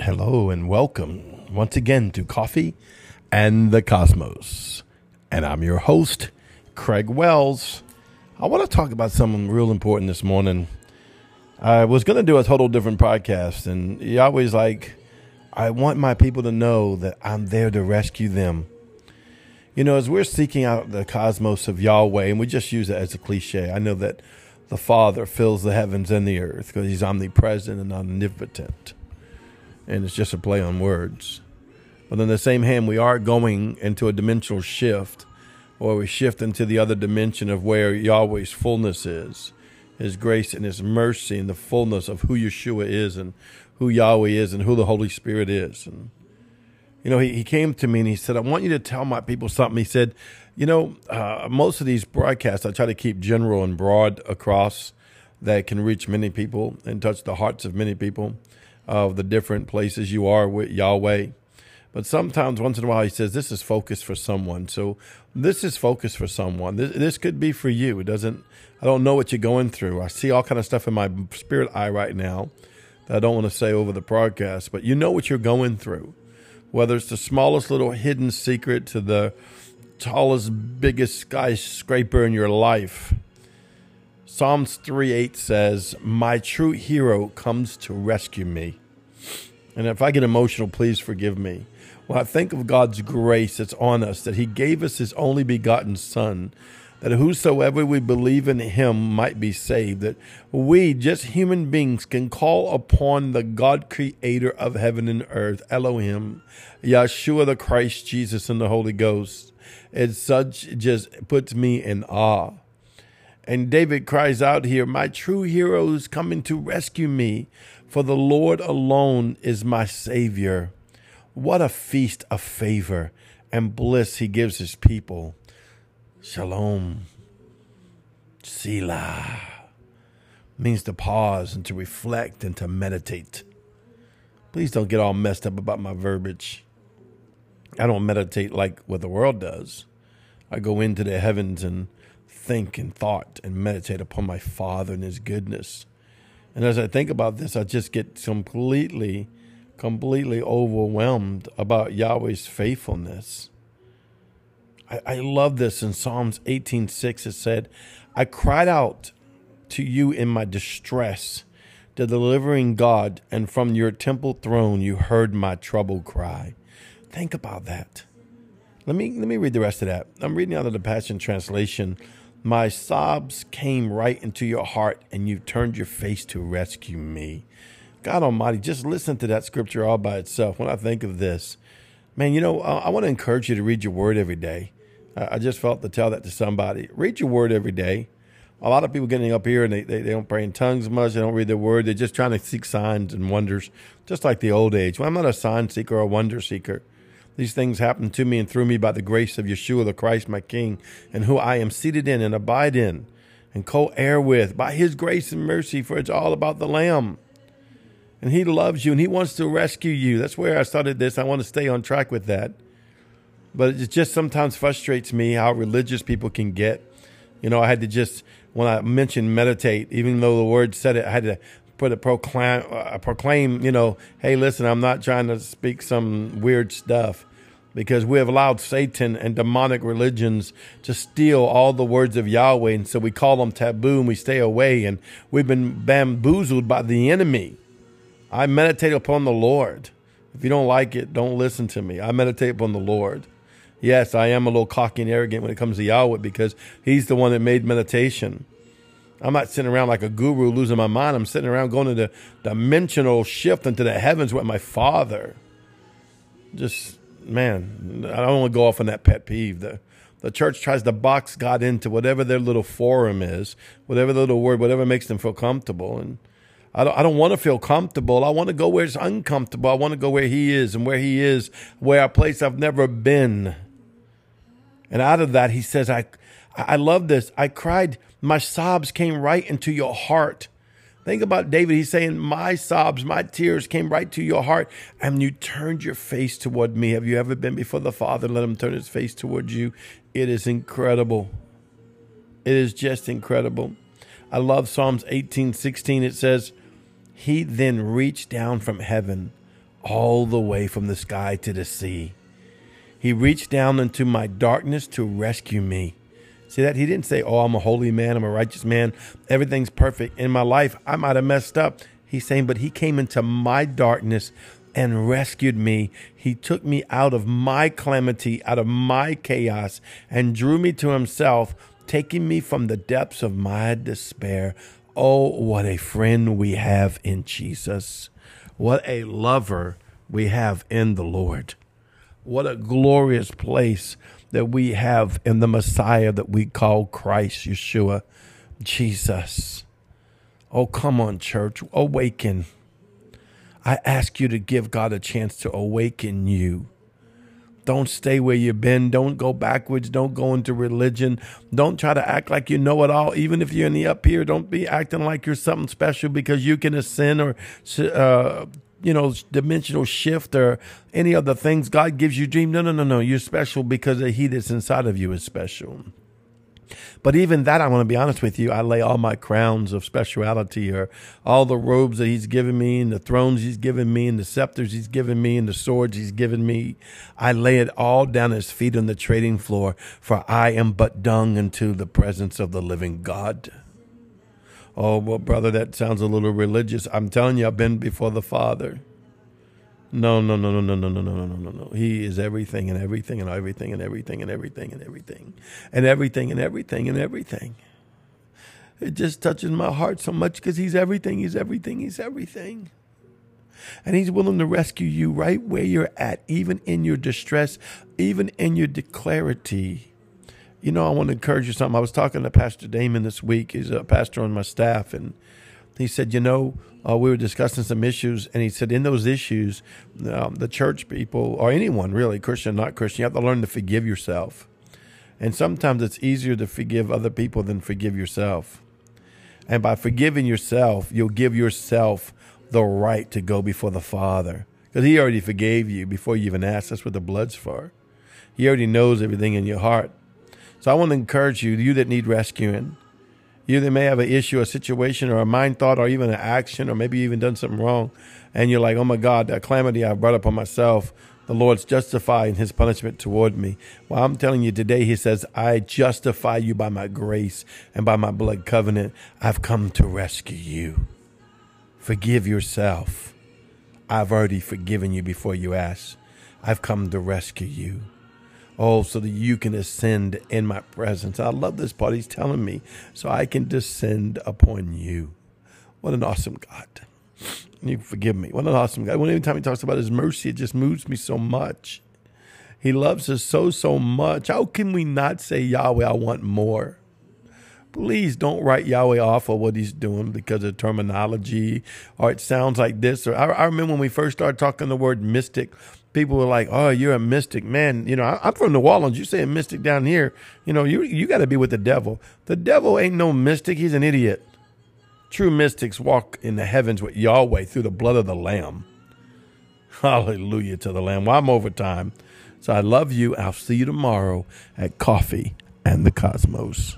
Hello and welcome once again to Coffee and the Cosmos. And I'm your host, Craig Wells. I want to talk about something real important this morning. I was going to do a total different podcast, and Yahweh's like, I want my people to know that I'm there to rescue them. You know, as we're seeking out the cosmos of Yahweh, and we just use it as a cliche, I know that the Father fills the heavens and the earth because he's omnipresent and omnipotent and it's just a play on words. But on the same hand, we are going into a dimensional shift, or we shift into the other dimension of where Yahweh's fullness is, His grace and His mercy, and the fullness of who Yeshua is, and who Yahweh is, and who the Holy Spirit is. And you know, he, he came to me and he said, "I want you to tell my people something." He said, "You know, uh, most of these broadcasts, I try to keep general and broad across." That can reach many people and touch the hearts of many people of the different places you are with Yahweh. But sometimes, once in a while, he says, This is focus for someone. So, this is focus for someone. This, this could be for you. It doesn't, I don't know what you're going through. I see all kind of stuff in my spirit eye right now that I don't want to say over the broadcast, but you know what you're going through. Whether it's the smallest little hidden secret to the tallest, biggest skyscraper in your life. Psalms 3 8 says, My true hero comes to rescue me. And if I get emotional, please forgive me. When I think of God's grace that's on us, that He gave us His only begotten Son, that whosoever we believe in Him might be saved, that we, just human beings, can call upon the God creator of heaven and earth, Elohim, Yeshua the Christ, Jesus, and the Holy Ghost. It such just puts me in awe. And David cries out here, My true hero is coming to rescue me, for the Lord alone is my Savior. What a feast of favor and bliss he gives his people. Shalom. Selah means to pause and to reflect and to meditate. Please don't get all messed up about my verbiage. I don't meditate like what the world does. I go into the heavens and think and thought and meditate upon my Father and His goodness. And as I think about this, I just get completely, completely overwhelmed about Yahweh's faithfulness. I, I love this in Psalms 18:6. It said, I cried out to you in my distress, the delivering God, and from your temple throne you heard my troubled cry. Think about that. Let me let me read the rest of that. I'm reading out of the Passion Translation. My sobs came right into your heart, and you turned your face to rescue me. God Almighty, just listen to that scripture all by itself. When I think of this, man, you know, I, want to encourage you to read your word every day. I, I, just felt to tell that to somebody. Read your word every day. A lot of people getting up here and they, they, they don't pray in tongues much. They don't read their word. They're just trying to seek signs and wonders, just like the old age. Well, I'm not a sign seeker or a wonder seeker. These things happen to me and through me by the grace of Yeshua the Christ, my King, and who I am seated in and abide in and co heir with by his grace and mercy, for it's all about the Lamb. And he loves you and he wants to rescue you. That's where I started this. I want to stay on track with that. But it just sometimes frustrates me how religious people can get. You know, I had to just, when I mentioned meditate, even though the word said it, I had to put a proclaim, uh, proclaim, you know, hey, listen, I'm not trying to speak some weird stuff because we have allowed Satan and demonic religions to steal all the words of Yahweh. And so we call them taboo and we stay away. And we've been bamboozled by the enemy. I meditate upon the Lord. If you don't like it, don't listen to me. I meditate upon the Lord. Yes, I am a little cocky and arrogant when it comes to Yahweh because He's the one that made meditation. I'm not sitting around like a guru losing my mind. I'm sitting around going into dimensional shift into the heavens with my Father. Just man, I don't want to go off on that pet peeve. The, the church tries to box God into whatever their little forum is, whatever the little word, whatever makes them feel comfortable. And I don't, I don't want to feel comfortable. I want to go where it's uncomfortable. I want to go where He is and where He is, where a place I've never been. And out of that, He says, I, I love this. I cried, my sobs came right into your heart. Think about David. He's saying, My sobs, my tears came right to your heart, and you turned your face toward me. Have you ever been before the Father? Let him turn his face towards you. It is incredible. It is just incredible. I love Psalms 18 16. It says, He then reached down from heaven, all the way from the sky to the sea. He reached down into my darkness to rescue me. See that? He didn't say, Oh, I'm a holy man, I'm a righteous man, everything's perfect in my life. I might have messed up. He's saying, But he came into my darkness and rescued me. He took me out of my calamity, out of my chaos, and drew me to himself, taking me from the depths of my despair. Oh, what a friend we have in Jesus. What a lover we have in the Lord. What a glorious place that we have in the Messiah that we call Christ, Yeshua, Jesus. Oh, come on, church, awaken. I ask you to give God a chance to awaken you. Don't stay where you've been. Don't go backwards. Don't go into religion. Don't try to act like you know it all. Even if you're in the up here, don't be acting like you're something special because you can ascend or, uh, you know, dimensional shift or any other things. God gives you dream. No, no, no, no. You're special because the He that's inside of you is special. But even that, I want to be honest with you, I lay all my crowns of speciality or all the robes that he's given me and the thrones he's given me and the scepters he's given me and the swords he's given me. I lay it all down his feet on the trading floor, for I am but dung into the presence of the living God. Oh, well, brother, that sounds a little religious. I'm telling you, I've been before the Father. No, no, no, no, no, no, no, no, no, no, no. He is everything and everything and everything and everything and everything and everything and everything and everything and everything. It just touches my heart so much because he's everything, he's everything, he's everything. And he's willing to rescue you right where you're at, even in your distress, even in your declarity. You know, I want to encourage you something. I was talking to Pastor Damon this week. He's a pastor on my staff, and he said, you know, uh, we were discussing some issues, and he said, in those issues, um, the church people, or anyone really, Christian, not Christian, you have to learn to forgive yourself. And sometimes it's easier to forgive other people than forgive yourself. And by forgiving yourself, you'll give yourself the right to go before the Father. Because He already forgave you before you even asked. That's what the blood's for. He already knows everything in your heart. So I want to encourage you, you that need rescuing, you they may have an issue, a situation, or a mind thought, or even an action, or maybe you even done something wrong. And you're like, oh my God, that calamity I brought upon myself, the Lord's justifying his punishment toward me. Well, I'm telling you today, he says, I justify you by my grace and by my blood covenant. I've come to rescue you. Forgive yourself. I've already forgiven you before you ask. I've come to rescue you. Oh, so that you can ascend in my presence. I love this part. He's telling me so I can descend upon you. What an awesome God. You forgive me. What an awesome God. When every time he talks about his mercy, it just moves me so much. He loves us so, so much. How can we not say, Yahweh, I want more? Please don't write Yahweh off of what he's doing because of terminology or it sounds like this. Or I, I remember when we first started talking the word mystic, people were like, "Oh, you're a mystic, man." You know, I, am from New Orleans. You say a mystic down here, you know, you you got to be with the devil. The devil ain't no mystic. He's an idiot. True mystics walk in the heavens with Yahweh through the blood of the Lamb. Hallelujah to the Lamb. Well, I'm over time, so I love you. I'll see you tomorrow at Coffee and the Cosmos.